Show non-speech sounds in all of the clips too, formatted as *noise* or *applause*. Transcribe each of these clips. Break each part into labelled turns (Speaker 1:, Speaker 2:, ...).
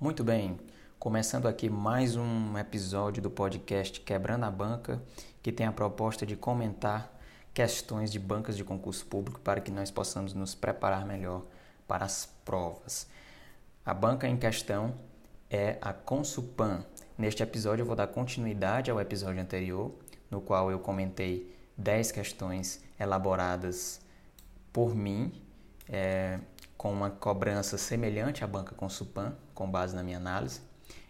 Speaker 1: Muito bem, começando aqui mais um episódio do podcast Quebrando a Banca, que tem a proposta de comentar questões de bancas de concurso público para que nós possamos nos preparar melhor para as provas. A banca em questão é a Consupan. Neste episódio eu vou dar continuidade ao episódio anterior, no qual eu comentei 10 questões elaboradas por mim. É, com uma cobrança semelhante à banca Consupan, com base na minha análise.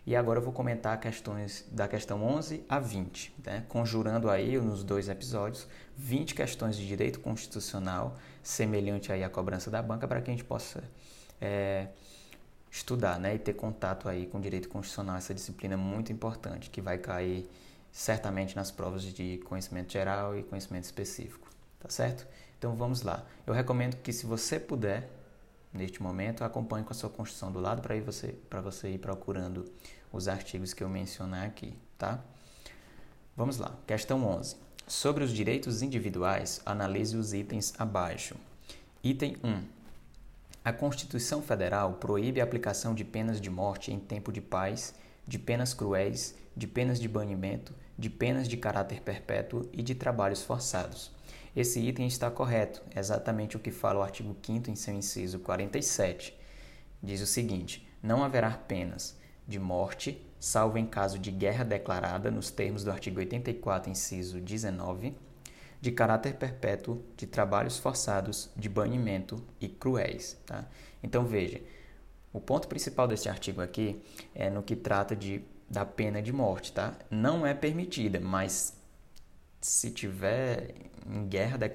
Speaker 1: E agora eu vou comentar questões da questão 11 a 20, né? conjurando aí nos dois episódios 20 questões de direito constitucional semelhante aí à cobrança da banca para que a gente possa é, estudar né? e ter contato aí com direito constitucional, essa disciplina muito importante que vai cair certamente nas provas de conhecimento geral e conhecimento específico, tá certo? Então vamos lá. Eu recomendo que se você puder neste momento, acompanhe com a sua construção do lado para você, você ir procurando os artigos que eu mencionar aqui, tá? Vamos lá, questão 11. Sobre os direitos individuais, analise os itens abaixo. Item 1. A Constituição Federal proíbe a aplicação de penas de morte em tempo de paz, de penas cruéis, de penas de banimento, de penas de caráter perpétuo e de trabalhos forçados esse item está correto, é exatamente o que fala o artigo 5 em seu inciso 47. Diz o seguinte: não haverá penas de morte, salvo em caso de guerra declarada, nos termos do artigo 84, inciso 19, de caráter perpétuo, de trabalhos forçados, de banimento e cruéis. Tá? Então veja, o ponto principal desse artigo aqui é no que trata de, da pena de morte. Tá? Não é permitida, mas se tiver em guerra, de,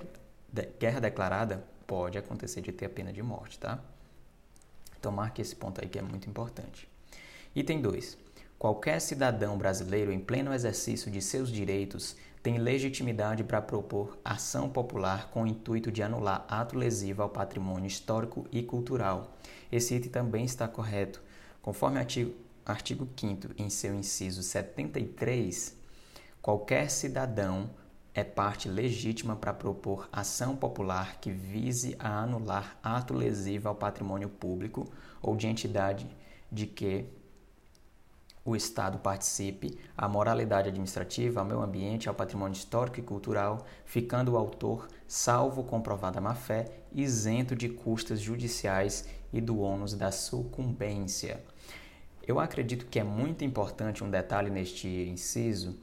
Speaker 1: de, guerra declarada, pode acontecer de ter a pena de morte, tá? Então marque esse ponto aí que é muito importante. Item 2. Qualquer cidadão brasileiro em pleno exercício de seus direitos tem legitimidade para propor ação popular com o intuito de anular ato lesivo ao patrimônio histórico e cultural. Esse item também está correto. Conforme artigo, artigo 5 em seu inciso 73, qualquer cidadão é parte legítima para propor ação popular que vise a anular ato lesivo ao patrimônio público ou de entidade de que o Estado participe, à moralidade administrativa, ao meio ambiente, ao patrimônio histórico e cultural, ficando o autor, salvo comprovada má-fé, isento de custas judiciais e do ônus da sucumbência. Eu acredito que é muito importante um detalhe neste inciso,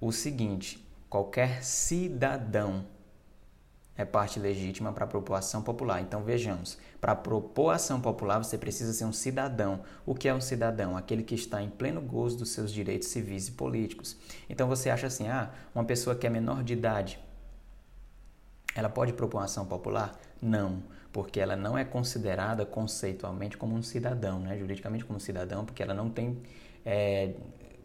Speaker 1: o seguinte, qualquer cidadão é parte legítima para propor ação popular. Então vejamos, para propor ação popular você precisa ser um cidadão. O que é um cidadão? Aquele que está em pleno gozo dos seus direitos civis e políticos. Então você acha assim, ah, uma pessoa que é menor de idade, ela pode propor uma ação popular? Não, porque ela não é considerada conceitualmente como um cidadão, né? juridicamente como cidadão, porque ela não tem, é,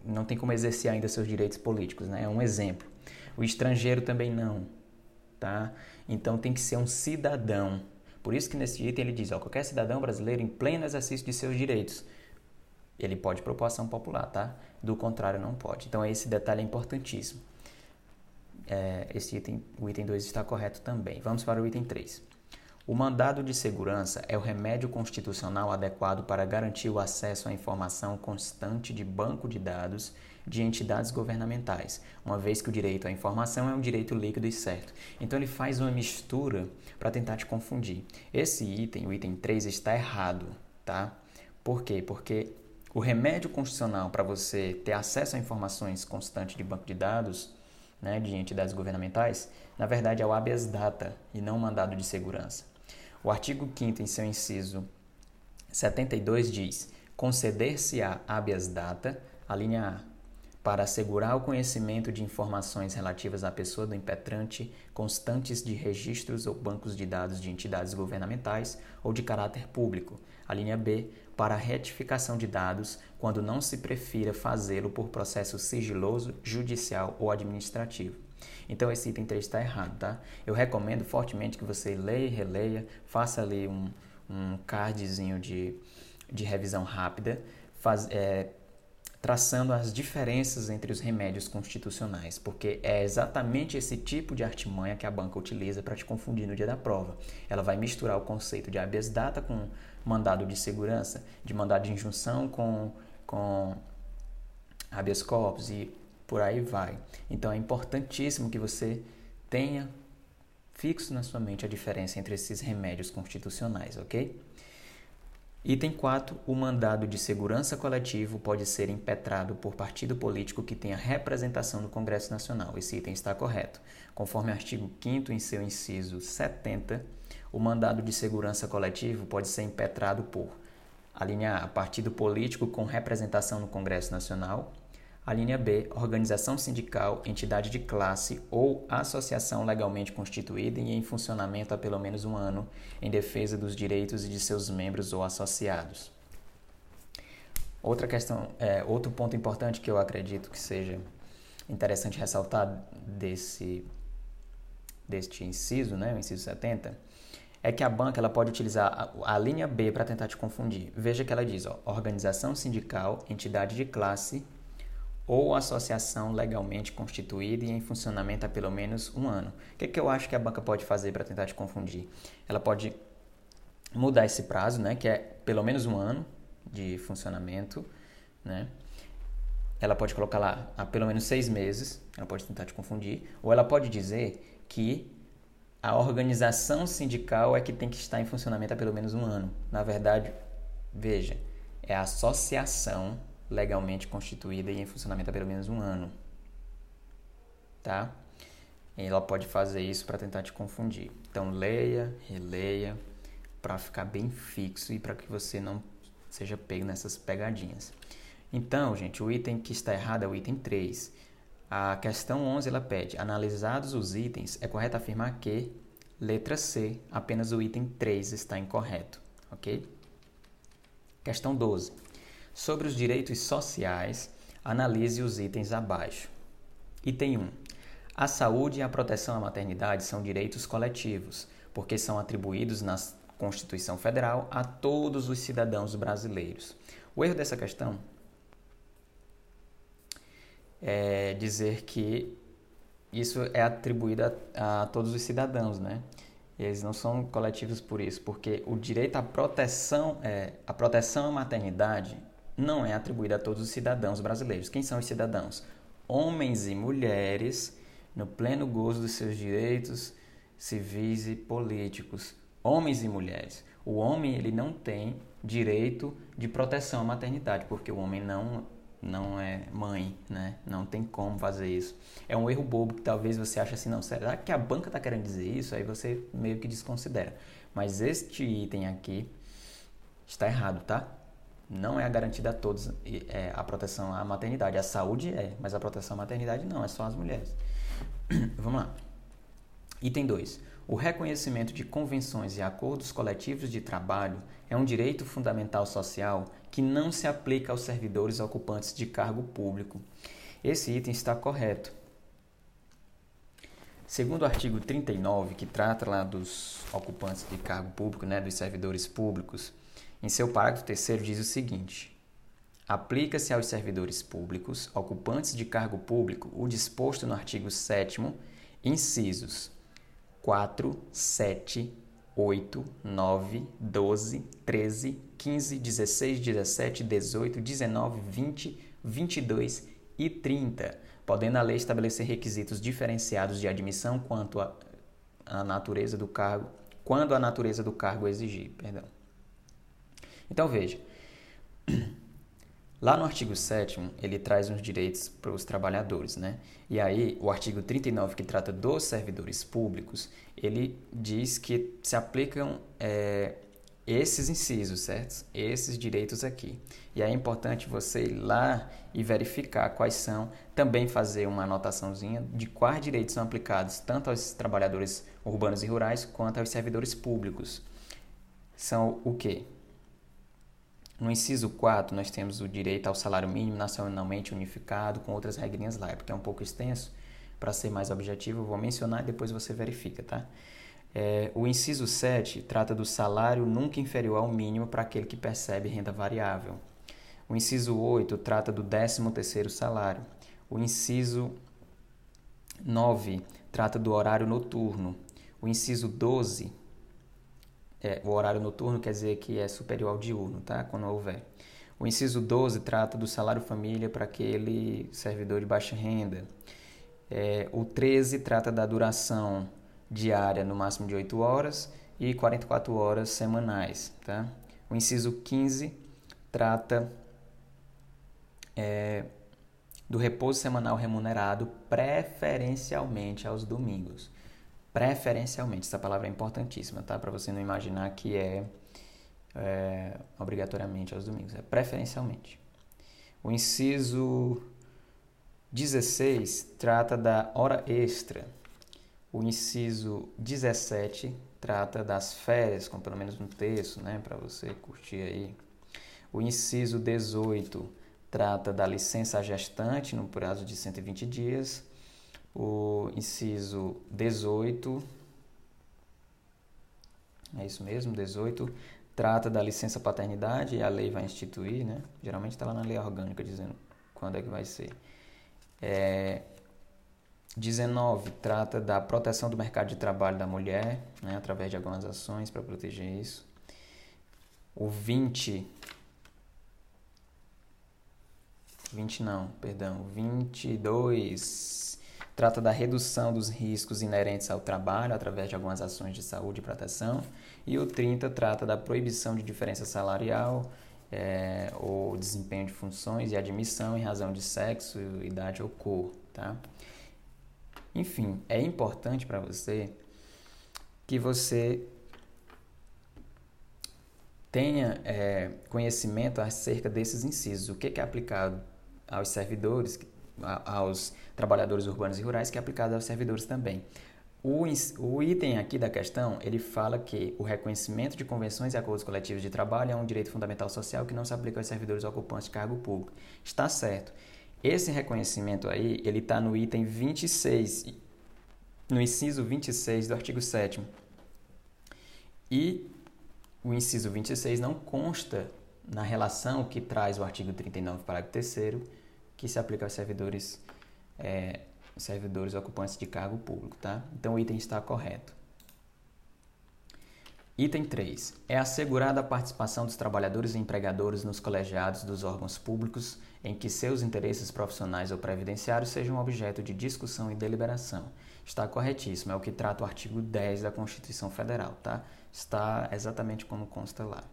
Speaker 1: não tem como exercer ainda seus direitos políticos. Né? É um exemplo. O estrangeiro também não, tá? Então tem que ser um cidadão. Por isso que nesse item ele diz, ó, qualquer cidadão brasileiro em pleno exercício de seus direitos, ele pode propor ação popular, tá? Do contrário, não pode. Então esse detalhe é importantíssimo. É, esse item, o item 2 está correto também. Vamos para o item 3. O mandado de segurança é o remédio constitucional adequado para garantir o acesso à informação constante de banco de dados de entidades governamentais, uma vez que o direito à informação é um direito líquido e certo. Então ele faz uma mistura para tentar te confundir. Esse item, o item 3, está errado, tá? Por quê? Porque o remédio constitucional para você ter acesso a informações constantes de banco de dados, né, de entidades governamentais, na verdade é o habeas data e não o mandado de segurança. O artigo 5 em seu inciso 72 diz: conceder-se-á habeas data, a linha A, para assegurar o conhecimento de informações relativas à pessoa do impetrante constantes de registros ou bancos de dados de entidades governamentais ou de caráter público. A linha B, para a retificação de dados quando não se prefira fazê-lo por processo sigiloso, judicial ou administrativo. Então esse item 3 está errado, tá? Eu recomendo fortemente que você leia e releia, faça ali um, um cardzinho de, de revisão rápida, faz, é, traçando as diferenças entre os remédios constitucionais, porque é exatamente esse tipo de artimanha que a banca utiliza para te confundir no dia da prova. Ela vai misturar o conceito de habeas data com mandado de segurança, de mandado de injunção com, com habeas corpus e por aí vai. Então é importantíssimo que você tenha fixo na sua mente a diferença entre esses remédios constitucionais, ok? Item 4. O mandado de segurança coletivo pode ser impetrado por partido político que tenha representação no Congresso Nacional. Esse item está correto. Conforme o artigo 5 em seu inciso 70, o mandado de segurança coletivo pode ser impetrado por a linha A, partido político com representação no Congresso Nacional, a linha B, organização sindical, entidade de classe ou associação legalmente constituída e em funcionamento há pelo menos um ano em defesa dos direitos de seus membros ou associados. Outra questão, é, outro ponto importante que eu acredito que seja interessante ressaltar desse deste inciso, né, o inciso 70, é que a banca ela pode utilizar a, a linha B para tentar te confundir. Veja que ela diz, ó, organização sindical, entidade de classe ou associação legalmente constituída e em funcionamento há pelo menos um ano. O que, é que eu acho que a banca pode fazer para tentar te confundir? Ela pode mudar esse prazo, né, que é pelo menos um ano de funcionamento, né? Ela pode colocar lá há pelo menos seis meses, ela pode tentar te confundir, ou ela pode dizer que a organização sindical é que tem que estar em funcionamento há pelo menos um ano. Na verdade, veja, é a associação legalmente constituída e em funcionamento há pelo menos um ano. Tá? Ela pode fazer isso para tentar te confundir. Então, leia, releia, para ficar bem fixo e para que você não seja pego nessas pegadinhas. Então, gente, o item que está errado é o item 3. A questão 11 ela pede: analisados os itens, é correto afirmar que, letra C, apenas o item 3 está incorreto, ok? Questão 12. Sobre os direitos sociais, analise os itens abaixo. Item 1. A saúde e a proteção à maternidade são direitos coletivos, porque são atribuídos na Constituição Federal a todos os cidadãos brasileiros. O erro dessa questão é dizer que isso é atribuído a, a todos os cidadãos, né? eles não são coletivos por isso, porque o direito à proteção, é, a proteção à maternidade não é atribuída a todos os cidadãos brasileiros. Quem são os cidadãos? Homens e mulheres no pleno gozo dos seus direitos civis e políticos. Homens e mulheres. O homem ele não tem direito de proteção à maternidade, porque o homem não não é mãe, né? Não tem como fazer isso. É um erro bobo que talvez você ache assim, não, será que a banca está querendo dizer isso? Aí você meio que desconsidera. Mas este item aqui está errado, tá? Não é garantida a todos é, a proteção à maternidade. A saúde é, mas a proteção à maternidade não, é só as mulheres. *clears throat* Vamos lá. Item 2. O reconhecimento de convenções e acordos coletivos de trabalho é um direito fundamental social que não se aplica aos servidores ocupantes de cargo público. Esse item está correto. Segundo o artigo 39, que trata lá dos ocupantes de cargo público, né, dos servidores públicos, em seu parágrafo terceiro diz o seguinte: Aplica-se aos servidores públicos, ocupantes de cargo público, o disposto no artigo 7 incisos 4, 7, 8, 9, 12, 13, 15, 16, 17, 18, 19, 20, 22 e 30, podendo a lei estabelecer requisitos diferenciados de admissão quanto à natureza do cargo, quando a natureza do cargo exigir, perdão. Então veja, lá no artigo 7 ele traz uns direitos para os trabalhadores, né? E aí o artigo 39 que trata dos servidores públicos, ele diz que se aplicam é, esses incisos, certo? Esses direitos aqui. E é importante você ir lá e verificar quais são, também fazer uma anotaçãozinha de quais direitos são aplicados tanto aos trabalhadores urbanos e rurais quanto aos servidores públicos. São o quê? No inciso 4, nós temos o direito ao salário mínimo nacionalmente unificado, com outras regrinhas lá, é porque é um pouco extenso. Para ser mais objetivo, eu vou mencionar e depois você verifica, tá? É, o inciso 7 trata do salário nunca inferior ao mínimo para aquele que percebe renda variável. O inciso 8 trata do 13º salário. O inciso 9 trata do horário noturno. O inciso 12 é, o horário noturno quer dizer que é superior ao diurno, tá? Quando houver. O inciso 12 trata do salário família para aquele servidor de baixa renda. É, o 13 trata da duração diária no máximo de 8 horas e 44 horas semanais. Tá? O inciso 15 trata é, do repouso semanal remunerado preferencialmente aos domingos. Preferencialmente, essa palavra é importantíssima, tá? Para você não imaginar que é, é obrigatoriamente aos domingos, é preferencialmente. O inciso 16 trata da hora extra. O inciso 17 trata das férias, com pelo menos um terço, né, para você curtir aí. O inciso 18 trata da licença gestante no prazo de 120 dias. O inciso 18 é isso mesmo, 18 trata da licença paternidade e a lei vai instituir, né? Geralmente está lá na lei orgânica dizendo quando é que vai ser. É, 19 trata da proteção do mercado de trabalho da mulher, né, através de algumas ações para proteger isso. O 20 20 não, perdão, 22 trata da redução dos riscos inerentes ao trabalho através de algumas ações de saúde e proteção. E o 30 trata da proibição de diferença salarial é, ou desempenho de funções e admissão em razão de sexo, idade ou cor, tá? Enfim, é importante para você que você tenha é, conhecimento acerca desses incisos. O que, é aplicado aos servidores, aos trabalhadores urbanos e rurais, que é aplicado aos servidores também. O, o, item aqui da questão, ele fala que o reconhecimento de convenções e acordos coletivos de trabalho é um direito fundamental social que não se aplica aos servidores ocupantes de cargo público. Está certo. Esse reconhecimento aí, ele está no item 26, no inciso 26 do artigo 7 E o inciso 26 não consta na relação que traz o artigo 39, parágrafo 3 que se aplica aos servidores, é, servidores ocupantes de cargo público, tá? Então o item está correto. Item 3. É assegurada a participação dos trabalhadores e empregadores nos colegiados dos órgãos públicos em que seus interesses profissionais ou previdenciários sejam objeto de discussão e deliberação. Está corretíssimo, é o que trata o artigo 10 da Constituição Federal, tá? Está exatamente como consta lá.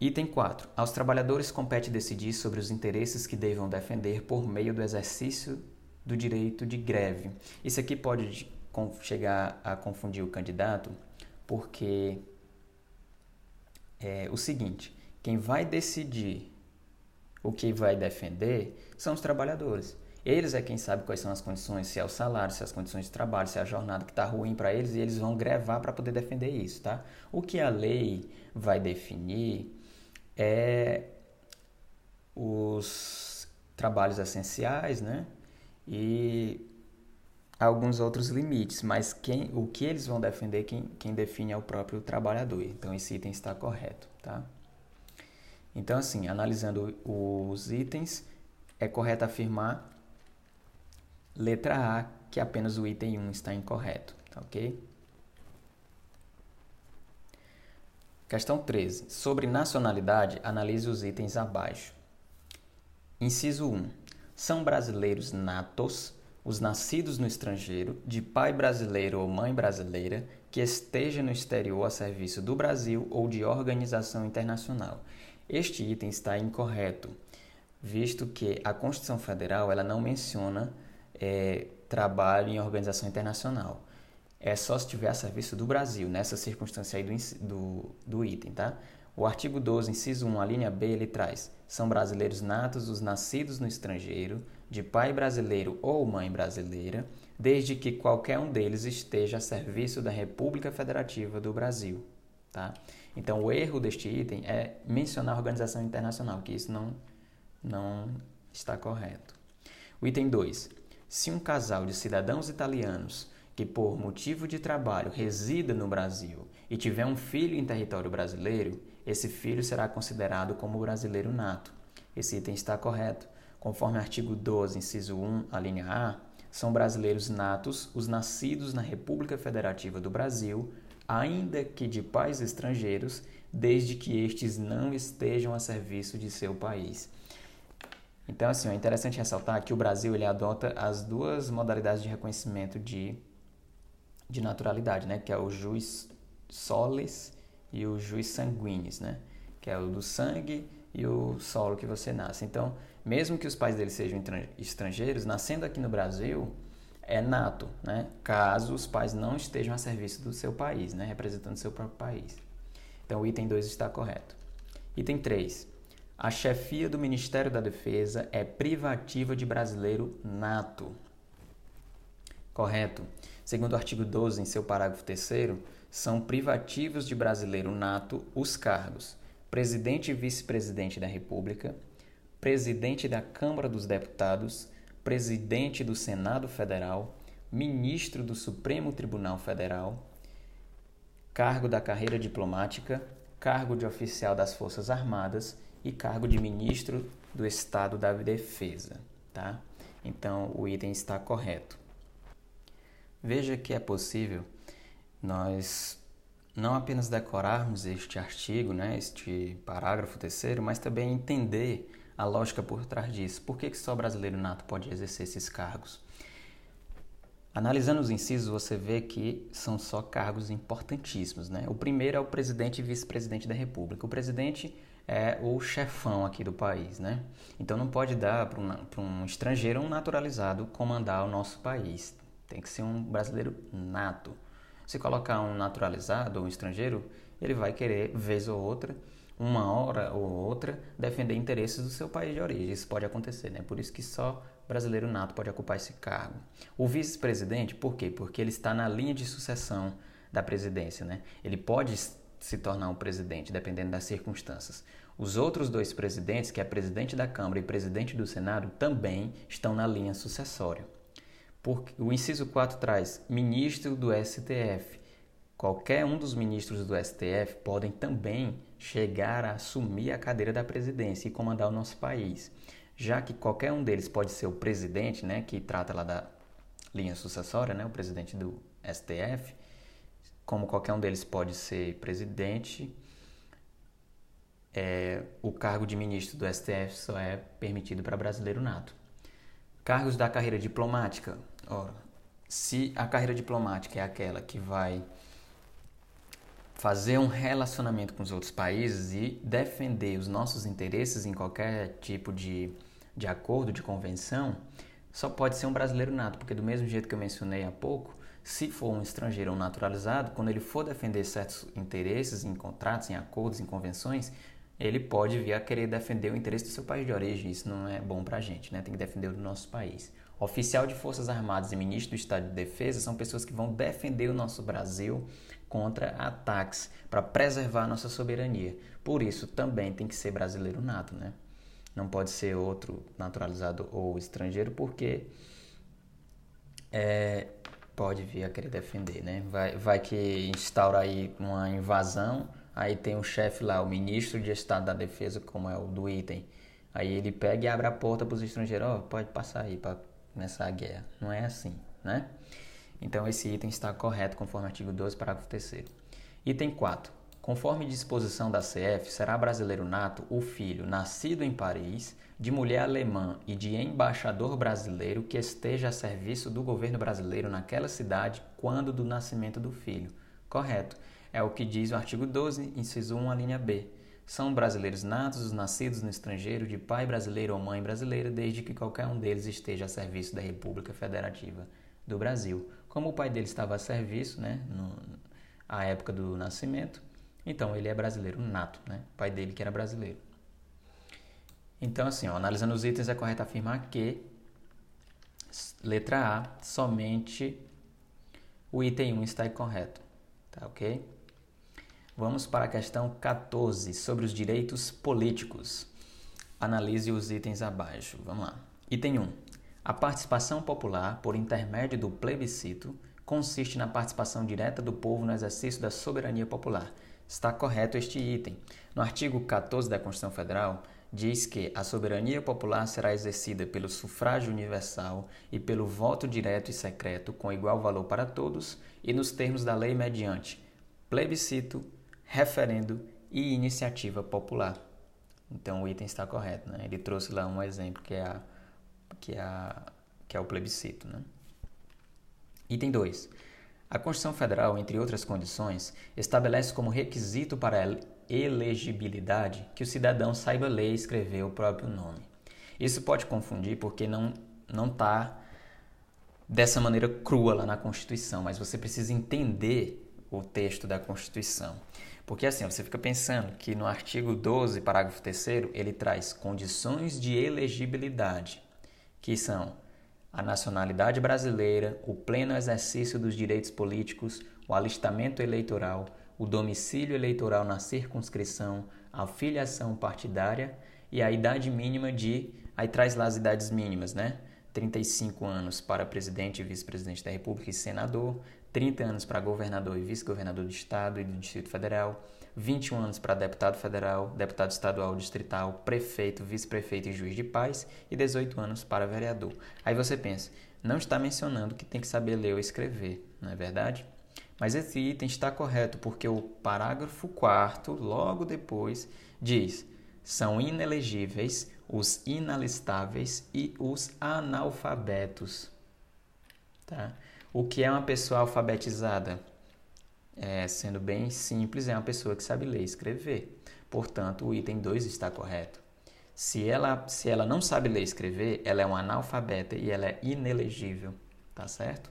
Speaker 1: Item 4. Aos trabalhadores compete decidir sobre os interesses que devam defender por meio do exercício do direito de greve. Isso aqui pode chegar a confundir o candidato porque é o seguinte: quem vai decidir o que vai defender são os trabalhadores. Eles é quem sabe quais são as condições, se é o salário, se é as condições de trabalho, se é a jornada que está ruim para eles, e eles vão grevar para poder defender isso, tá? O que a lei vai definir é os trabalhos essenciais, né? E alguns outros limites, mas quem, o que eles vão defender, quem, quem define é o próprio trabalhador. Então, esse item está correto, tá? Então, assim, analisando os itens, é correto afirmar, letra A, que apenas o item 1 está incorreto, tá ok? Questão 13. Sobre nacionalidade, analise os itens abaixo. Inciso 1. São brasileiros natos os nascidos no estrangeiro, de pai brasileiro ou mãe brasileira, que esteja no exterior a serviço do Brasil ou de organização internacional. Este item está incorreto, visto que a Constituição Federal ela não menciona é, trabalho em organização internacional. É só se tiver a serviço do Brasil, nessa circunstância aí do, do, do item, tá? O artigo 12, inciso 1, a linha B, ele traz: são brasileiros natos os nascidos no estrangeiro, de pai brasileiro ou mãe brasileira, desde que qualquer um deles esteja a serviço da República Federativa do Brasil. Tá? Então, o erro deste item é mencionar a organização internacional, que isso não, não está correto. O item 2. Se um casal de cidadãos italianos que, por motivo de trabalho, resida no Brasil e tiver um filho em território brasileiro, esse filho será considerado como brasileiro nato. Esse item está correto. Conforme artigo 12, inciso 1, a linha A, são brasileiros natos os nascidos na República Federativa do Brasil, ainda que de pais estrangeiros, desde que estes não estejam a serviço de seu país. Então, assim, é interessante ressaltar que o Brasil ele adota as duas modalidades de reconhecimento de, de naturalidade, né? Que é o jus solis e o jus sanguinis, né? Que é o do sangue e o solo que você nasce. Então, mesmo que os pais dele sejam estrangeiros, nascendo aqui no Brasil é nato, né? Caso os pais não estejam a serviço do seu país, né? Representando seu próprio país. Então, o item 2 está correto. Item 3. A chefia do Ministério da Defesa é privativa de brasileiro nato. Correto. Segundo o artigo 12, em seu parágrafo 3, são privativos de brasileiro nato os cargos presidente e vice-presidente da República, presidente da Câmara dos Deputados, presidente do Senado Federal, ministro do Supremo Tribunal Federal, cargo da carreira diplomática, cargo de oficial das Forças Armadas e cargo de ministro do Estado da Defesa, tá? Então o item está correto. Veja que é possível nós não apenas decorarmos este artigo, né, este parágrafo terceiro, mas também entender a lógica por trás disso. Por que, que só brasileiro nato pode exercer esses cargos? Analisando os incisos, você vê que são só cargos importantíssimos. Né? O primeiro é o presidente e vice-presidente da República. O presidente é o chefão aqui do país, né? Então não pode dar para um, um, estrangeiro, um naturalizado, comandar o nosso país. Tem que ser um brasileiro nato. Se colocar um naturalizado ou um estrangeiro, ele vai querer, vez ou outra, uma hora ou outra, defender interesses do seu país de origem. Isso pode acontecer, né? Por isso que só brasileiro nato pode ocupar esse cargo. O vice-presidente, por quê? Porque ele está na linha de sucessão da presidência, né? Ele pode se tornar um presidente, dependendo das circunstâncias. Os outros dois presidentes, que é presidente da Câmara e presidente do Senado, também estão na linha sucessória. Porque o inciso 4 traz ministro do STF. Qualquer um dos ministros do STF podem também chegar a assumir a cadeira da presidência e comandar o nosso país. Já que qualquer um deles pode ser o presidente, né, que trata lá da linha sucessória, né, o presidente do STF, como qualquer um deles pode ser presidente, é, o cargo de ministro do STF só é permitido para brasileiro nato. Cargos da carreira diplomática. Ora, se a carreira diplomática é aquela que vai fazer um relacionamento com os outros países e defender os nossos interesses em qualquer tipo de, de acordo, de convenção, só pode ser um brasileiro nato, porque do mesmo jeito que eu mencionei há pouco, se for um estrangeiro ou naturalizado, quando ele for defender certos interesses em contratos, em acordos, em convenções, ele pode vir a querer defender o interesse do seu país de origem. Isso não é bom para a gente, né? Tem que defender o do nosso país. Oficial de Forças Armadas e Ministro do Estado de Defesa são pessoas que vão defender o nosso Brasil contra ataques, para preservar a nossa soberania. Por isso, também tem que ser brasileiro nato, né? Não pode ser outro naturalizado ou estrangeiro, porque é, pode vir a querer defender, né? Vai, vai que instaura aí uma invasão, aí tem o chefe lá, o ministro de Estado da Defesa, como é o do item. Aí ele pega e abre a porta para os estrangeiros, ó, oh, pode passar aí para começar a guerra. Não é assim, né? Então esse item está correto conforme o artigo 12, parágrafo 3 Item 4. Conforme disposição da CF, será brasileiro nato o filho nascido em Paris, de mulher alemã e de embaixador brasileiro que esteja a serviço do governo brasileiro naquela cidade quando do nascimento do filho. Correto. É o que diz o artigo 12, inciso 1, a linha B. São brasileiros natos os nascidos no estrangeiro de pai brasileiro ou mãe brasileira, desde que qualquer um deles esteja a serviço da República Federativa do Brasil. Como o pai dele estava a serviço, né, no, à época do nascimento, então ele é brasileiro nato, né? O pai dele que era brasileiro. Então, assim, ó, analisando os itens, é correto afirmar que, letra A, somente o item 1 está incorreto. Tá ok? Vamos para a questão 14, sobre os direitos políticos. Analise os itens abaixo. Vamos lá. Item 1. A participação popular, por intermédio do plebiscito, consiste na participação direta do povo no exercício da soberania popular, está correto este item. No artigo 14 da Constituição Federal, diz que a soberania popular será exercida pelo sufrágio universal e pelo voto direto e secreto com igual valor para todos e nos termos da lei mediante plebiscito, referendo e iniciativa popular. Então o item está correto, né? Ele trouxe lá um exemplo que é a que é a, que é o plebiscito, né? Item 2. A Constituição Federal, entre outras condições, estabelece como requisito para a elegibilidade que o cidadão saiba ler e escrever o próprio nome. Isso pode confundir porque não não está dessa maneira crua lá na Constituição, mas você precisa entender o texto da Constituição. Porque assim, você fica pensando que no artigo 12, parágrafo 3 ele traz condições de elegibilidade, que são a nacionalidade brasileira, o pleno exercício dos direitos políticos, o alistamento eleitoral, o domicílio eleitoral na circunscrição, a filiação partidária e a idade mínima de. Aí traz lá as idades mínimas, né? 35 anos para presidente e vice-presidente da República e senador, 30 anos para governador e vice-governador do Estado e do Distrito Federal, 21 anos para deputado federal, deputado estadual, distrital, prefeito, vice-prefeito e juiz de paz e 18 anos para vereador. Aí você pensa, não está mencionando que tem que saber ler ou escrever, não é verdade? Mas esse item está correto porque o parágrafo 4 logo depois, diz: são inelegíveis os inalistáveis e os analfabetos. Tá? O que é uma pessoa alfabetizada? É, sendo bem simples, é uma pessoa que sabe ler e escrever. Portanto, o item 2 está correto. Se ela, se ela não sabe ler e escrever, ela é uma analfabeta e ela é inelegível, tá certo?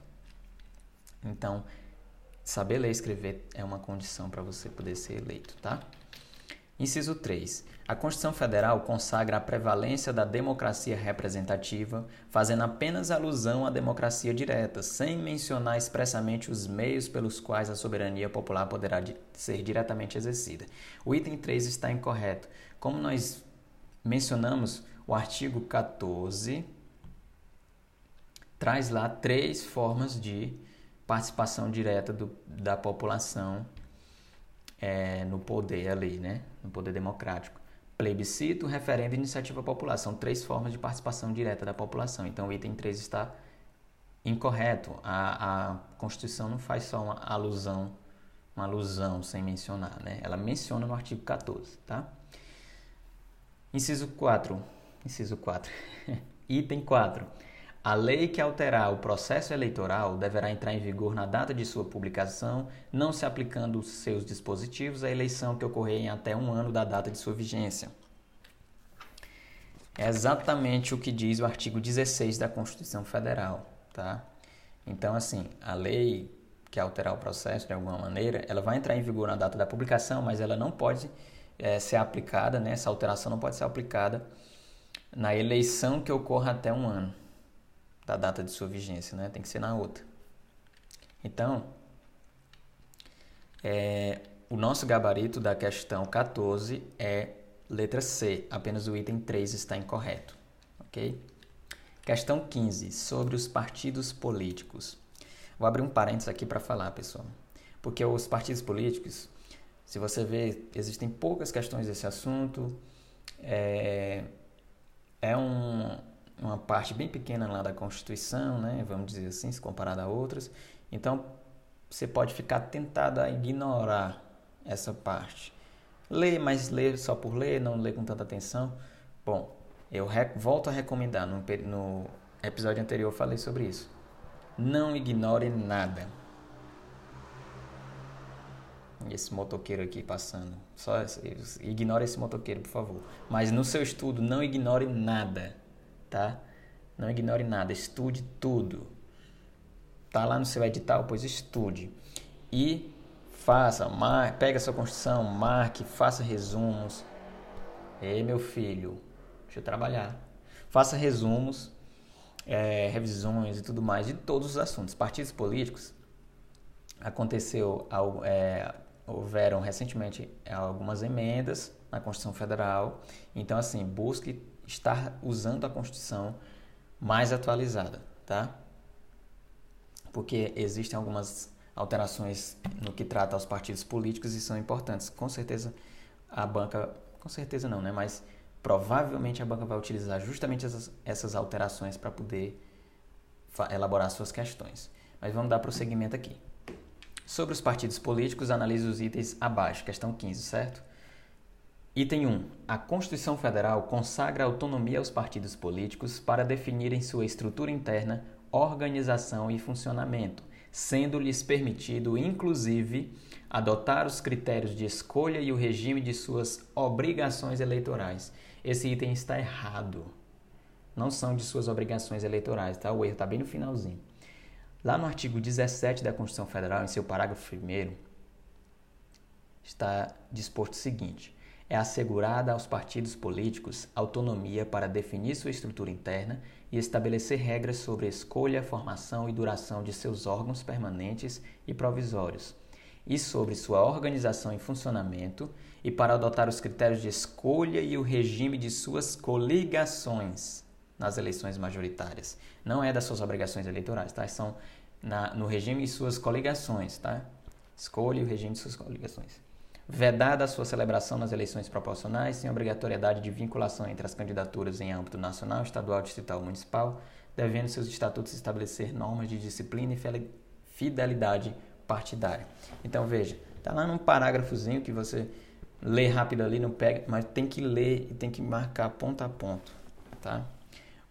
Speaker 1: Então, Saber ler e escrever é uma condição para você poder ser eleito, tá? Inciso 3. A Constituição Federal consagra a prevalência da democracia representativa, fazendo apenas alusão à democracia direta, sem mencionar expressamente os meios pelos quais a soberania popular poderá ser diretamente exercida. O item 3 está incorreto. Como nós mencionamos, o artigo 14 traz lá três formas de participação direta do, da população é, no poder ali, né? No poder democrático. Plebiscito, referendo e iniciativa popular. São três formas de participação direta da população. Então o item 3 está incorreto. A, a Constituição não faz só uma alusão, uma alusão sem mencionar. Né? Ela menciona no artigo 14. Tá? Inciso 4. Inciso 4. *laughs* item 4 a lei que alterar o processo eleitoral deverá entrar em vigor na data de sua publicação, não se aplicando seus dispositivos à eleição que ocorrer em até um ano da data de sua vigência. É exatamente o que diz o artigo 16 da Constituição Federal, tá? Então, assim, a lei que alterar o processo de alguma maneira, ela vai entrar em vigor na data da publicação, mas ela não pode é, ser aplicada, né? Essa alteração não pode ser aplicada na eleição que ocorra até um ano da data de sua vigência, né? Tem que ser na outra. Então, é, o nosso gabarito da questão 14 é letra C, apenas o item 3 está incorreto, ok? Questão 15, sobre os partidos políticos. Vou abrir um parênteses aqui para falar, pessoal, porque os partidos políticos, se você ver, existem poucas questões desse assunto, é, é um, uma parte bem pequena lá da Constituição, né, vamos dizer assim, se comparado a outras. Então, você pode ficar tentado a ignorar essa parte. Ler, mas ler só por ler, não ler com tanta atenção. Bom, eu volto a recomendar, no, no episódio anterior eu falei sobre isso. Não ignore nada. Esse motoqueiro aqui passando. Só ignore esse motoqueiro, por favor. Mas no seu estudo, não ignore nada tá? Não ignore nada, estude tudo. Tá lá no seu edital, pois estude. E faça, mar, pega a sua construção, marque, faça resumos. Ei, meu filho, deixa eu trabalhar. Faça resumos, é, revisões e tudo mais de todos os assuntos. Partidos políticos, aconteceu, é, houveram recentemente algumas emendas na Constituição Federal. Então, assim, busque estar usando a Constituição mais atualizada, tá? Porque existem algumas, alterações no que trata aos partidos políticos e são importantes. Com certeza a banca, com certeza não, né? Mas provavelmente a banca vai utilizar justamente essas, essas alterações para poder elaborar suas questões. Mas vamos dar prosseguimento aqui. Sobre os partidos políticos, analise os itens abaixo, questão 15, certo? Item 1. A Constituição Federal consagra autonomia aos partidos políticos para definirem sua estrutura interna, organização e funcionamento, sendo-lhes permitido, inclusive, adotar os critérios de escolha e o regime de suas obrigações eleitorais. Esse item está errado. Não são de suas obrigações eleitorais, tá? O erro está bem no finalzinho. Lá no artigo 17 da Constituição Federal, em seu parágrafo 1, está disposto o seguinte: é assegurada aos partidos políticos autonomia para definir sua estrutura interna e estabelecer regras sobre escolha, formação e duração de seus órgãos permanentes e provisórios, e sobre sua organização e funcionamento, e para adotar os critérios de escolha e o regime de suas coligações nas eleições majoritárias. Não é das suas obrigações eleitorais, tá? São na, no regime de suas coligações, tá? Escolha e o regime de suas coligações. Vedada a sua celebração nas eleições proporcionais, sem obrigatoriedade de vinculação entre as candidaturas em âmbito nacional, estadual, distrital ou municipal, devendo seus estatutos estabelecer normas de disciplina e fidelidade partidária. Então veja, tá lá num parágrafozinho que você lê rápido ali, não pega, mas tem que ler e tem que marcar ponto a ponto, tá?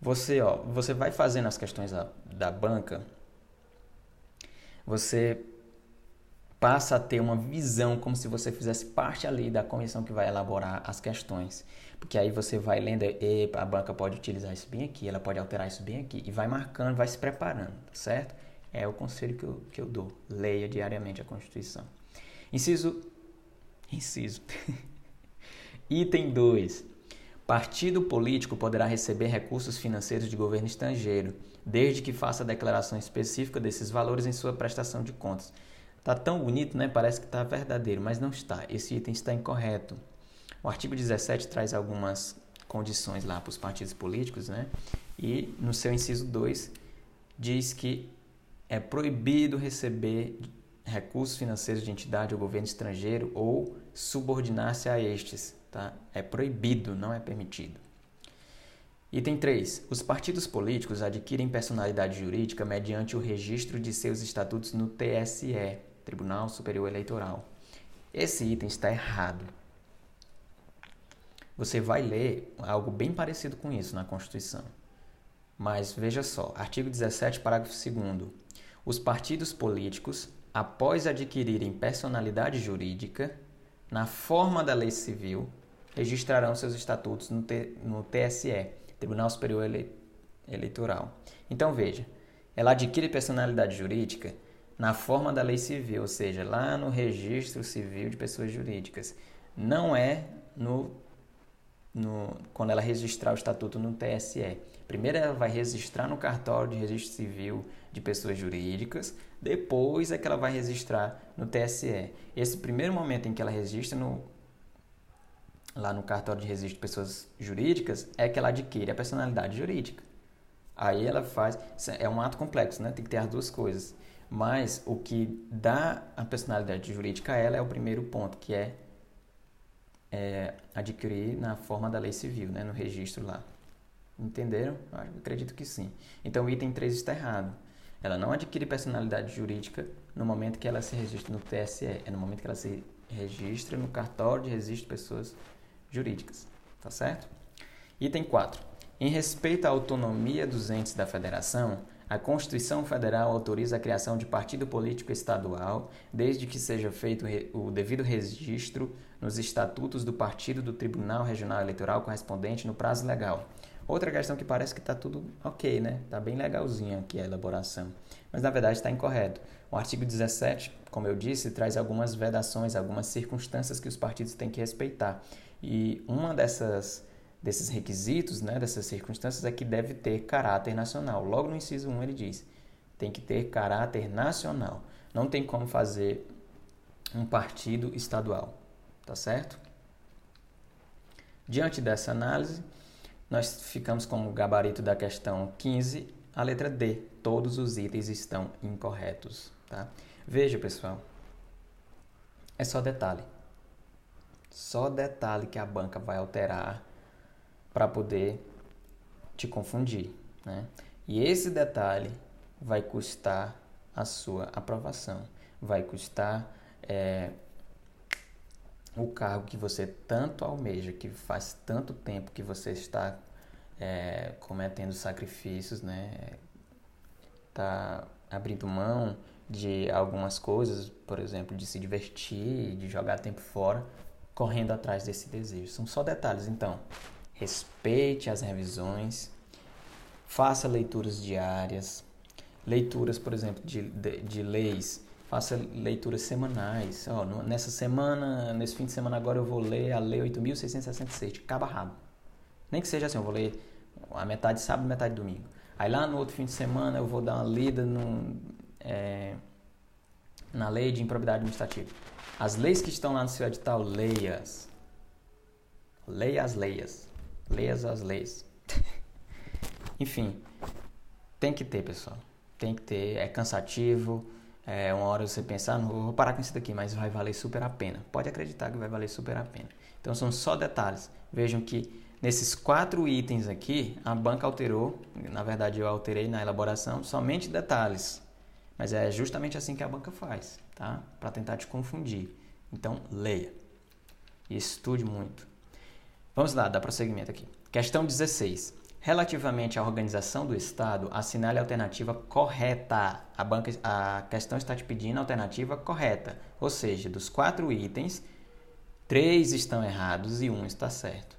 Speaker 1: Você, ó, você vai fazendo as questões da, da banca, você passa a ter uma visão como se você fizesse parte ali da comissão que vai elaborar as questões. Porque aí você vai lendo, a banca pode utilizar isso bem aqui, ela pode alterar isso bem aqui, e vai marcando, vai se preparando, tá certo? É o conselho que eu, que eu dou. Leia diariamente a Constituição. Inciso. Inciso. *laughs* Item 2. Partido político poderá receber recursos financeiros de governo estrangeiro, desde que faça declaração específica desses valores em sua prestação de contas. Tá tão bonito, né? Parece que está verdadeiro, mas não está. Esse item está incorreto. O artigo 17 traz algumas condições lá para os partidos políticos, né? E no seu inciso 2 diz que é proibido receber recursos financeiros de entidade ou governo estrangeiro ou subordinar-se a estes, tá? É proibido, não é permitido. Item 3. Os partidos políticos adquirem personalidade jurídica mediante o registro de seus estatutos no TSE, Tribunal Superior Eleitoral. Esse item está errado. Você vai ler algo bem parecido com isso na Constituição. Mas veja só, artigo 17, parágrafo 2 Os partidos políticos, após adquirirem personalidade jurídica, na forma da lei civil, registrarão seus estatutos no, T, no TSE, Tribunal Superior Ele, Eleitoral. Então veja, ela adquire personalidade jurídica na forma da lei civil, ou seja, lá no registro civil de pessoas jurídicas. Não é no, no quando ela registrar o estatuto no TSE. Primeiro ela vai registrar no cartório de registro civil de pessoas jurídicas, depois é que ela vai registrar no TSE. Esse primeiro momento em que ela registra no, lá no cartório de registro de pessoas jurídicas é que ela adquire a personalidade jurídica. Aí ela faz. É um ato complexo, né? Tem que ter as duas coisas. Mas o que dá a personalidade jurídica a ela é o primeiro ponto, que é, é adquirir na forma da lei civil, né? no registro lá. Entenderam? Eu acredito que sim. Então o item 3 está errado. Ela não adquire personalidade jurídica no momento que ela se registra no TSE, é no momento que ela se registra no cartório de registro de pessoas jurídicas. Tá certo? Item 4. Em respeito à autonomia dos entes da federação, a Constituição Federal autoriza a criação de partido político estadual, desde que seja feito o devido registro nos estatutos do partido do Tribunal Regional Eleitoral correspondente no prazo legal. Outra questão que parece que está tudo ok, né? Está bem legalzinha aqui a elaboração. Mas na verdade está incorreto. O artigo 17, como eu disse, traz algumas vedações, algumas circunstâncias que os partidos têm que respeitar. E uma dessas desses requisitos, né, dessas circunstâncias, é que deve ter caráter nacional. Logo no inciso 1 ele diz: tem que ter caráter nacional. Não tem como fazer um partido estadual, tá certo? Diante dessa análise, nós ficamos com o gabarito da questão 15, a letra D. Todos os itens estão incorretos, tá? Veja, pessoal, é só detalhe. Só detalhe que a banca vai alterar para poder te confundir, né? E esse detalhe vai custar a sua aprovação, vai custar é, o cargo que você tanto almeja, que faz tanto tempo que você está é, cometendo sacrifícios, né? Tá abrindo mão de algumas coisas, por exemplo, de se divertir, de jogar tempo fora, correndo atrás desse desejo. São só detalhes, então. Respeite as revisões, faça leituras diárias, leituras, por exemplo, de, de, de leis, faça leituras semanais. Nessa semana, nesse fim de semana agora eu vou ler a Lei 8.666, de cabo a rabo. Nem que seja assim, eu vou ler a metade sábado metade domingo. Aí lá no outro fim de semana eu vou dar uma lida no, é, na lei de improbidade administrativa. As leis que estão lá no seu edital, leias. Leia as leias. Leia as leis. *laughs* Enfim, tem que ter, pessoal. Tem que ter. É cansativo. É uma hora você pensar, não vou parar com isso daqui, mas vai valer super a pena. Pode acreditar que vai valer super a pena. Então são só detalhes. Vejam que nesses quatro itens aqui, a banca alterou, na verdade eu alterei na elaboração, somente detalhes. Mas é justamente assim que a banca faz, tá? Para tentar te confundir. Então, leia e estude muito. Vamos lá, dar prosseguimento aqui. Questão 16. Relativamente à organização do Estado, assinale a alternativa correta. A, banca, a questão está te pedindo a alternativa correta. Ou seja, dos quatro itens, três estão errados e um está certo.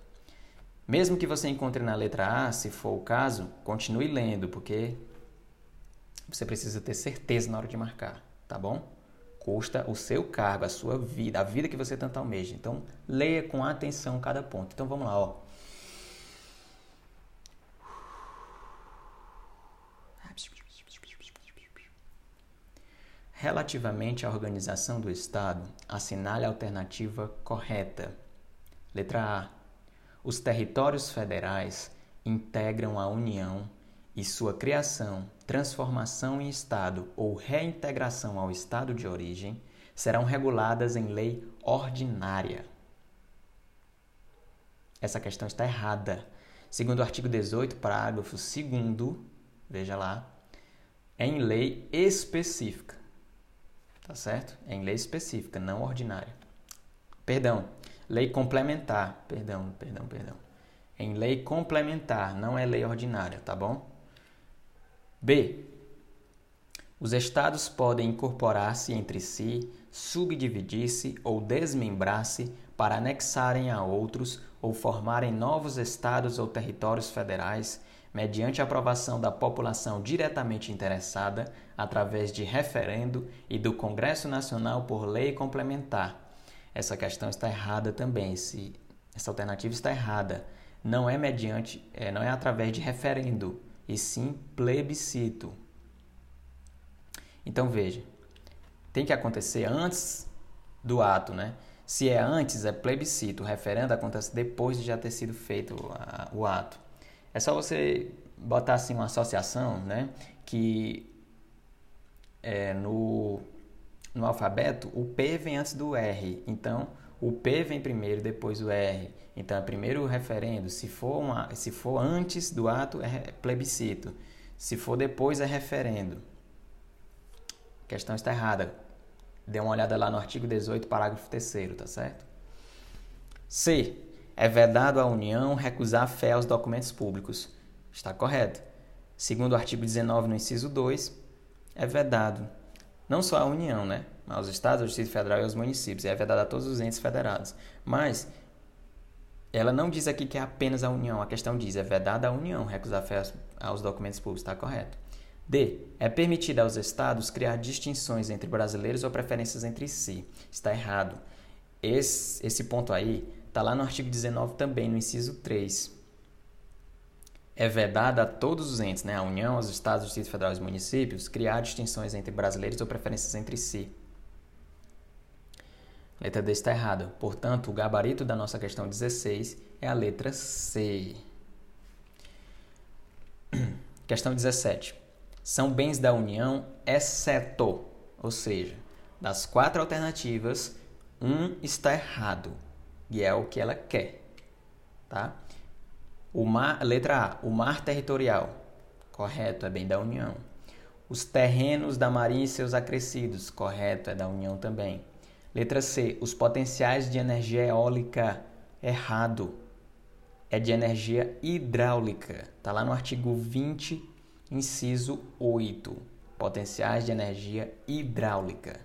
Speaker 1: Mesmo que você encontre na letra A, se for o caso, continue lendo, porque você precisa ter certeza na hora de marcar, tá bom? Custa o seu cargo, a sua vida, a vida que você tanto almeja. Então, leia com atenção cada ponto. Então, vamos lá, ó. Relativamente à organização do Estado, assinale a alternativa correta. Letra A. Os territórios federais integram a União e sua criação, transformação em Estado ou reintegração ao Estado de origem serão reguladas em lei ordinária. Essa questão está errada. Segundo o artigo 18, parágrafo 2, veja lá, é em lei específica. Tá certo? É em lei específica, não ordinária. Perdão, lei complementar. Perdão, perdão, perdão. É em lei complementar, não é lei ordinária, tá bom? B. Os estados podem incorporar-se entre si, subdividir-se ou desmembrar-se para anexarem a outros ou formarem novos estados ou territórios federais mediante aprovação da população diretamente interessada, através de referendo e do Congresso Nacional por lei complementar. Essa questão está errada também, esse, essa alternativa está errada. Não é mediante, é, não é através de referendo, e sim plebiscito. Então veja, tem que acontecer antes do ato, né? Se é antes, é plebiscito. O referendo acontece depois de já ter sido feito a, o ato. É só você botar assim uma associação, né? Que é, no, no alfabeto o P vem antes do R. Então o P vem primeiro, depois o R. Então é primeiro o referendo. Se for, uma, se for antes do ato, é plebiscito. Se for depois, é referendo. A questão está errada. Dê uma olhada lá no artigo 18, parágrafo 3, tá certo? C. É vedado à União recusar fé aos documentos públicos. Está correto. Segundo o artigo 19, no inciso 2, é vedado não só à União, né? Aos estados, ao Distrito Federal e aos municípios. É vedado a todos os entes federados. Mas ela não diz aqui que é apenas a União. A questão diz é vedada à União recusar fé aos documentos públicos. Está correto. D. É permitido aos estados criar distinções entre brasileiros ou preferências entre si. Está errado. Esse, esse ponto aí Está lá no artigo 19 também, no inciso 3. É vedada a todos os entes, né, a União, os Estados, os Distritos Federais e os municípios, criar distinções entre brasileiros ou preferências entre si. Letra D está errada. Portanto, o gabarito da nossa questão 16 é a letra C. *clears throat* Questão 17. São bens da União, exceto. Ou seja, das quatro alternativas, um está errado. E é o que ela quer. Tá? O mar, letra A, o mar territorial. Correto, é bem da União. Os terrenos da Marinha e seus acrescidos. Correto, é da União também. Letra C, os potenciais de energia eólica. Errado. É de energia hidráulica. Está lá no artigo 20, inciso 8. Potenciais de energia hidráulica.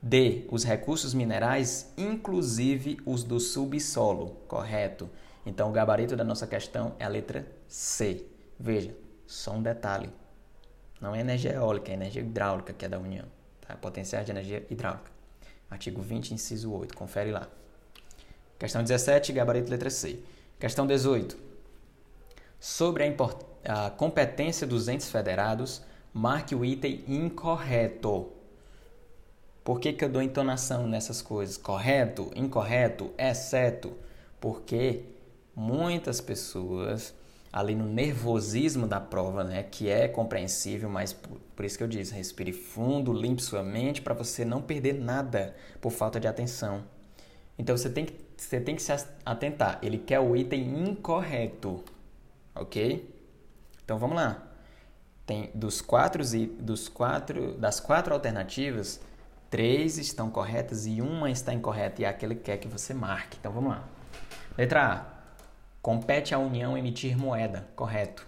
Speaker 1: D. Os recursos minerais, inclusive os do subsolo. Correto. Então, o gabarito da nossa questão é a letra C. Veja, só um detalhe. Não é energia eólica, é energia hidráulica que é da União. Tá? Potenciais de energia hidráulica. Artigo 20, inciso 8. Confere lá. Questão 17, gabarito letra C. Questão 18. Sobre a, a competência dos entes federados, marque o item incorreto. Por que, que eu dou entonação nessas coisas? Correto, incorreto, exceto? Porque muitas pessoas ali no nervosismo da prova, né, que é compreensível, mas por, por isso que eu disse, respire fundo, limpe sua mente para você não perder nada por falta de atenção. Então você tem que você tem que se atentar. Ele quer o item incorreto, ok? Então vamos lá. Tem dos quatro dos quatro das quatro alternativas, três estão corretas e uma está incorreta e é aquele que quer que você marque. Então vamos lá. Letra A. Compete à União emitir moeda. Correto.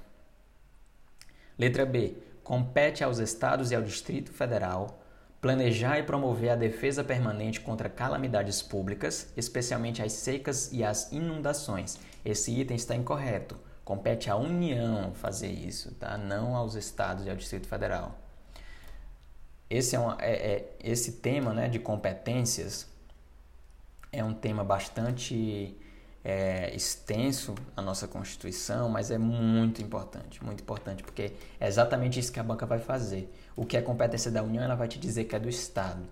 Speaker 1: Letra B. Compete aos Estados e ao Distrito Federal planejar e promover a defesa permanente contra calamidades públicas, especialmente as secas e as inundações. Esse item está incorreto. Compete à União fazer isso, tá? não aos Estados e ao Distrito Federal. Esse, é, uma, é, é esse tema né, de competências é um tema bastante é, extenso na nossa Constituição, mas é muito importante, muito importante, porque é exatamente isso que a banca vai fazer. O que é competência da União, ela vai te dizer que é do Estado.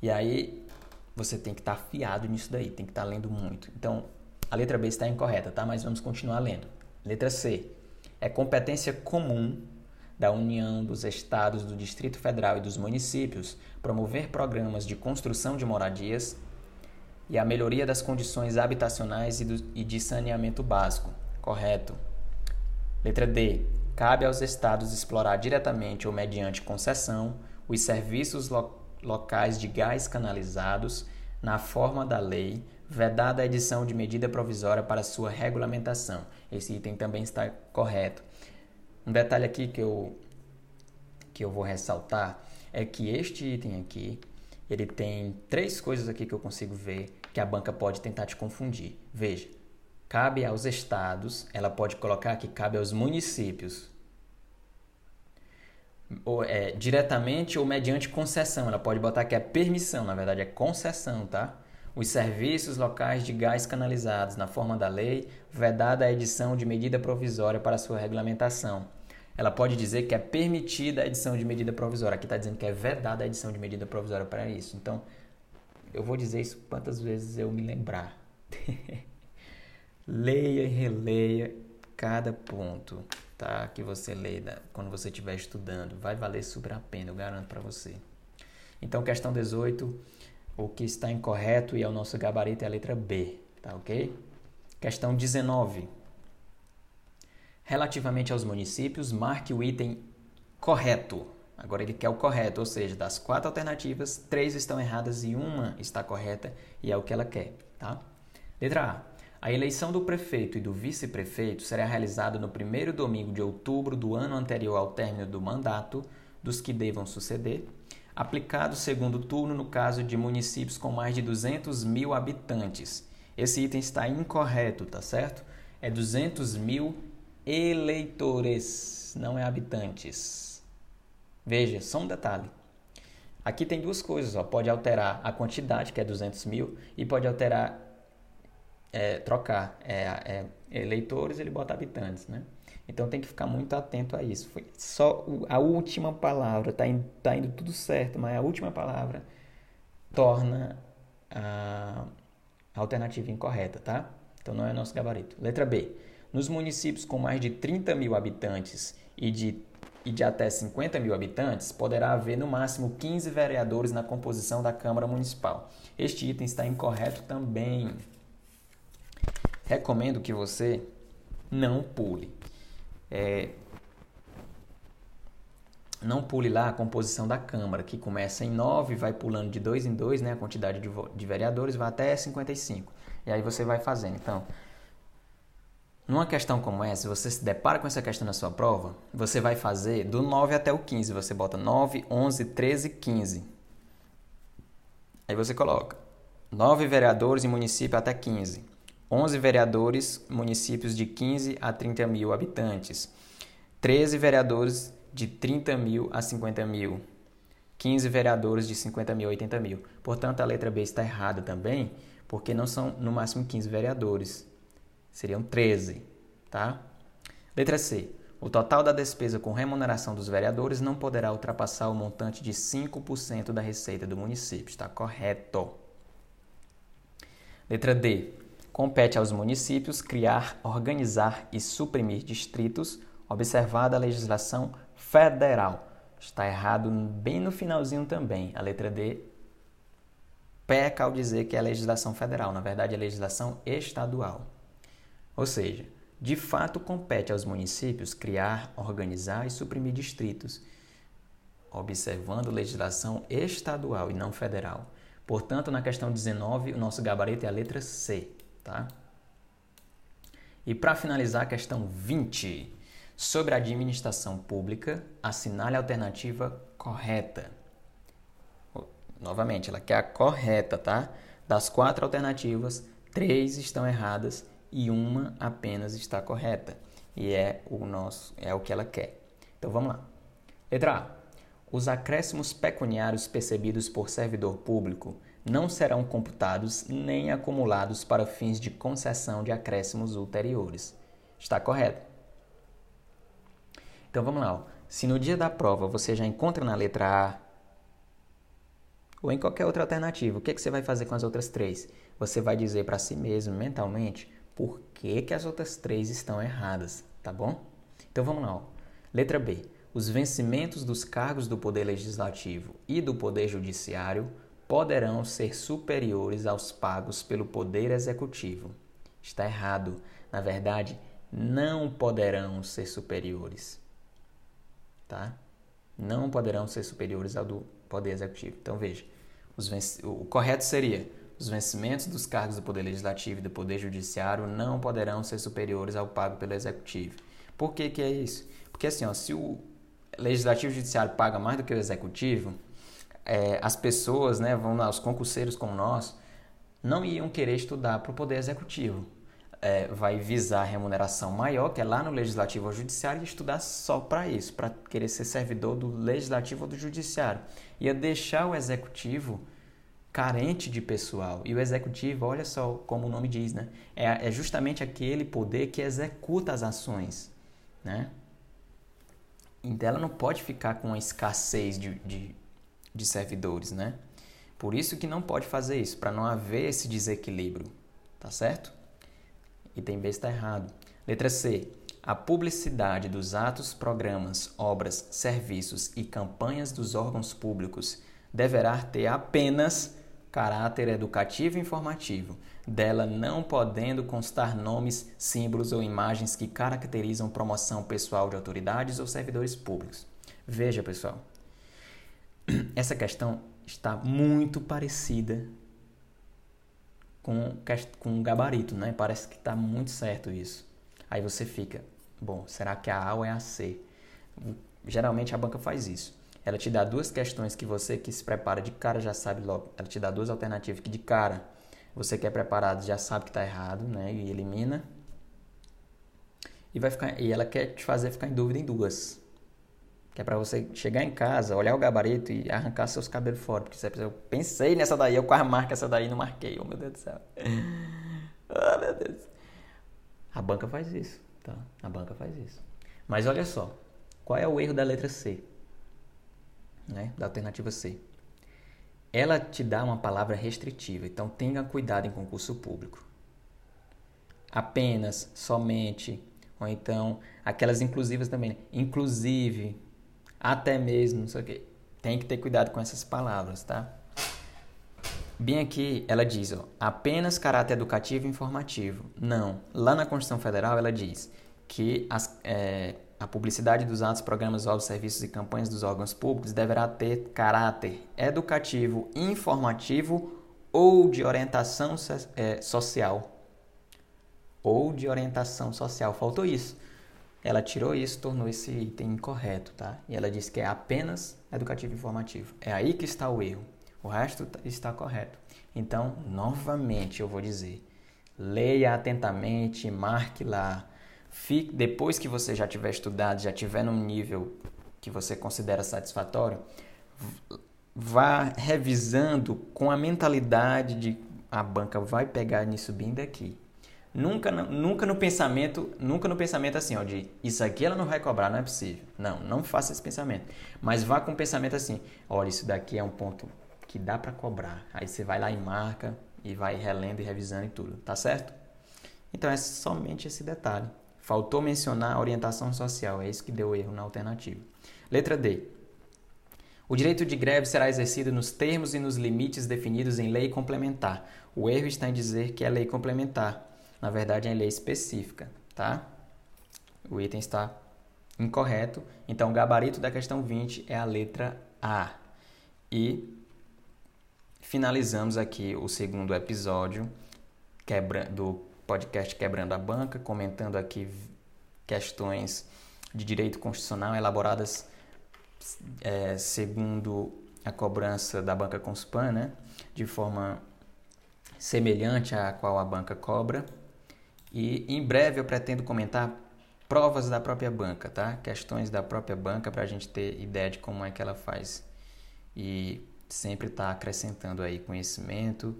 Speaker 1: E aí você tem que estar tá afiado nisso daí, tem que estar tá lendo muito. Então, a letra B está incorreta, tá? Mas vamos continuar lendo. Letra C. É competência comum da União, dos Estados, do Distrito Federal e dos municípios promover programas de construção de moradias e a melhoria das condições habitacionais e, do, e de saneamento básico. Correto. Letra D. Cabe aos estados explorar diretamente ou mediante concessão os serviços lo locais de gás canalizados na forma da lei, vedada a edição de medida provisória para sua regulamentação. Esse item também está correto. Um detalhe aqui que eu, que eu vou ressaltar é que este item aqui, ele tem três coisas aqui que eu consigo ver que a banca pode tentar te confundir. Veja, cabe aos estados, ela pode colocar que cabe aos municípios. Ou, é, diretamente ou mediante concessão. Ela pode botar que é permissão, na verdade é concessão, tá? Os serviços locais de gás canalizados, na forma da lei, vedada a edição de medida provisória para sua regulamentação. Ela pode dizer que é permitida a edição de medida provisória. Aqui está dizendo que é vedada a edição de medida provisória para isso. Então, eu vou dizer isso quantas vezes eu me lembrar. *laughs* Leia e releia cada ponto, tá? Que você lê quando você estiver estudando. Vai valer super a pena, eu garanto para você. Então, questão 18, o que está incorreto e é o nosso gabarito é a letra B, tá ok? Questão 19. Relativamente aos municípios, marque o item correto. Agora ele quer o correto, ou seja, das quatro alternativas, três estão erradas e uma está correta e é o que ela quer, tá? Letra A. A eleição do prefeito e do vice-prefeito será realizada no primeiro domingo de outubro do ano anterior ao término do mandato dos que devam suceder, aplicado segundo turno no caso de municípios com mais de 200 mil habitantes. Esse item está incorreto, tá certo? É 200 mil eleitores, não é habitantes. Veja, só um detalhe. Aqui tem duas coisas, ó. pode alterar a quantidade, que é 200 mil, e pode alterar, é, trocar é, é, eleitores, ele bota habitantes, né? Então tem que ficar muito atento a isso. Foi só a última palavra, tá indo, tá indo tudo certo, mas a última palavra torna a alternativa incorreta, tá? Então não é nosso gabarito. Letra B. Nos municípios com mais de 30 mil habitantes e de e de até 50 mil habitantes, poderá haver no máximo 15 vereadores na composição da Câmara Municipal. Este item está incorreto também. Recomendo que você não pule. É, não pule lá a composição da Câmara, que começa em 9, vai pulando de 2 em 2, né, a quantidade de, de vereadores, vai até 55. E aí você vai fazendo. Então, numa questão como essa, você se depara com essa questão na sua prova, você vai fazer do 9 até o 15. Você bota 9, 11, 13, 15. Aí você coloca 9 vereadores em município até 15. 11 vereadores, municípios de 15 a 30 mil habitantes. 13 vereadores de 30 mil a 50 mil. 15 vereadores de 50 mil a 80 mil. Portanto, a letra B está errada também, porque não são no máximo 15 vereadores. Seriam 13, tá? Letra C. O total da despesa com remuneração dos vereadores não poderá ultrapassar o montante de 5% da receita do município. Está correto. Letra D. Compete aos municípios criar, organizar e suprimir distritos, observada a legislação federal. Está errado bem no finalzinho também. A letra D peca ao dizer que é a legislação federal. Na verdade, é legislação estadual. Ou seja, de fato compete aos municípios criar, organizar e suprimir distritos, observando legislação estadual e não federal. Portanto, na questão 19, o nosso gabarito é a letra C, tá? E para finalizar, a questão 20. Sobre a administração pública, assinale a alternativa correta. Novamente, ela quer a correta, tá? Das quatro alternativas, três estão erradas e uma apenas está correta. E é o nosso, é o que ela quer. Então vamos lá. Letra A. Os acréscimos pecuniários percebidos por servidor público não serão computados nem acumulados para fins de concessão de acréscimos ulteriores. Está correto? Então vamos lá. Se no dia da prova você já encontra na letra A ou em qualquer outra alternativa, o que, que você vai fazer com as outras três? Você vai dizer para si mesmo mentalmente por que, que as outras três estão erradas, tá bom? Então vamos lá. Ó. Letra B. Os vencimentos dos cargos do Poder Legislativo e do Poder Judiciário poderão ser superiores aos pagos pelo Poder Executivo. Está errado. Na verdade, não poderão ser superiores tá? Não poderão ser superiores ao do Poder Executivo. Então veja, o correto seria os vencimentos dos cargos do Poder Legislativo e do Poder Judiciário não poderão ser superiores ao pago pelo Executivo. Por que, que é isso? Porque assim, ó, se o Legislativo e o Judiciário paga mais do que o Executivo, é, as pessoas, né, vão lá, os concurseiros como nós, não iam querer estudar para o Poder Executivo é, vai visar remuneração maior, que é lá no Legislativo ou Judiciário, e estudar só para isso, para querer ser servidor do Legislativo ou do Judiciário. Ia deixar o Executivo carente de pessoal. E o Executivo, olha só como o nome diz, né? É, é justamente aquele poder que executa as ações, né? Então ela não pode ficar com uma escassez de, de, de servidores, né? Por isso que não pode fazer isso, para não haver esse desequilíbrio, tá certo? Item B está errado. Letra C. A publicidade dos atos, programas, obras, serviços e campanhas dos órgãos públicos deverá ter apenas caráter educativo e informativo, dela não podendo constar nomes, símbolos ou imagens que caracterizam promoção pessoal de autoridades ou servidores públicos. Veja, pessoal, essa questão está muito parecida com, com gabarito, né? Parece que está muito certo isso. Aí você fica, bom, será que a A ou é a C? Geralmente a banca faz isso. Ela te dá duas questões que você que se prepara de cara já sabe logo. Ela te dá duas alternativas que de cara você que é preparado já sabe que está errado, né? E elimina. E, vai ficar, e ela quer te fazer ficar em dúvida em duas. Que é para você chegar em casa, olhar o gabarito e arrancar seus cabelos fora. Porque você eu pensei nessa daí, eu quase marco essa daí e não marquei. Oh, meu Deus do céu. oh, *laughs* meu Deus. A banca faz isso, tá? A banca faz isso. Mas olha só, qual é o erro da letra C? Né? Da alternativa C. Ela te dá uma palavra restritiva, então tenha cuidado em concurso público. Apenas, somente, ou então aquelas inclusivas também. Inclusive, até mesmo, não sei o quê. Tem que ter cuidado com essas palavras, tá? Bem aqui, ela diz, ó, apenas caráter educativo e informativo. Não. Lá na Constituição Federal, ela diz que as, é, a publicidade dos atos, programas, obras, serviços e campanhas dos órgãos públicos deverá ter caráter educativo, informativo ou de orientação é, social. Ou de orientação social. Faltou isso. Ela tirou isso, tornou esse item incorreto, tá? E ela disse que é apenas educativo e informativo. É aí que está o erro. O resto está correto. Então, novamente eu vou dizer: leia atentamente, marque lá. Fique, depois que você já tiver estudado, já tiver num nível que você considera satisfatório, vá revisando com a mentalidade de a banca vai pegar nisso bem daqui. Nunca, nunca no pensamento, nunca no pensamento assim, ó, de isso aqui ela não vai cobrar, não é possível. Não, não faça esse pensamento. Mas vá com o pensamento assim, olha, isso daqui é um ponto que dá para cobrar. Aí você vai lá e marca e vai relendo e revisando e tudo, tá certo? Então é somente esse detalhe. Faltou mencionar a orientação social, é isso que deu erro na alternativa. Letra D. O direito de greve será exercido nos termos e nos limites definidos em lei complementar. O erro está em dizer que é lei complementar na verdade é lei específica, tá? O item está incorreto, então o gabarito da questão 20 é a letra A. E finalizamos aqui o segundo episódio quebra, do podcast Quebrando a Banca, comentando aqui questões de direito constitucional elaboradas é, segundo a cobrança da banca Conspan, né? de forma semelhante à qual a banca cobra. E em breve eu pretendo comentar provas da própria banca, tá? Questões da própria banca para a gente ter ideia de como é que ela faz. E sempre está acrescentando aí conhecimento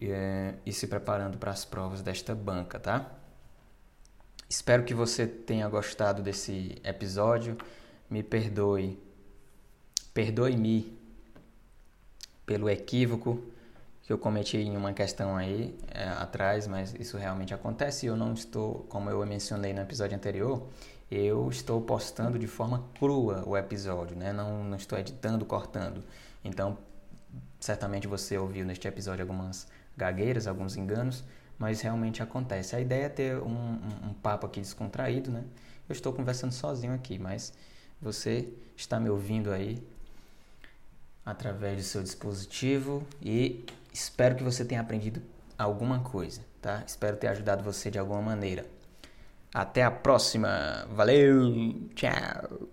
Speaker 1: é, e se preparando para as provas desta banca, tá? Espero que você tenha gostado desse episódio. Me perdoe, perdoe-me pelo equívoco que eu cometi em uma questão aí é, atrás, mas isso realmente acontece eu não estou, como eu mencionei no episódio anterior, eu estou postando de forma crua o episódio, né? não, não estou editando, cortando. Então, certamente você ouviu neste episódio algumas gagueiras, alguns enganos, mas realmente acontece. A ideia é ter um, um, um papo aqui descontraído, né? Eu estou conversando sozinho aqui, mas você está me ouvindo aí através do seu dispositivo e Espero que você tenha aprendido alguma coisa, tá? Espero ter ajudado você de alguma maneira. Até a próxima. Valeu! Tchau!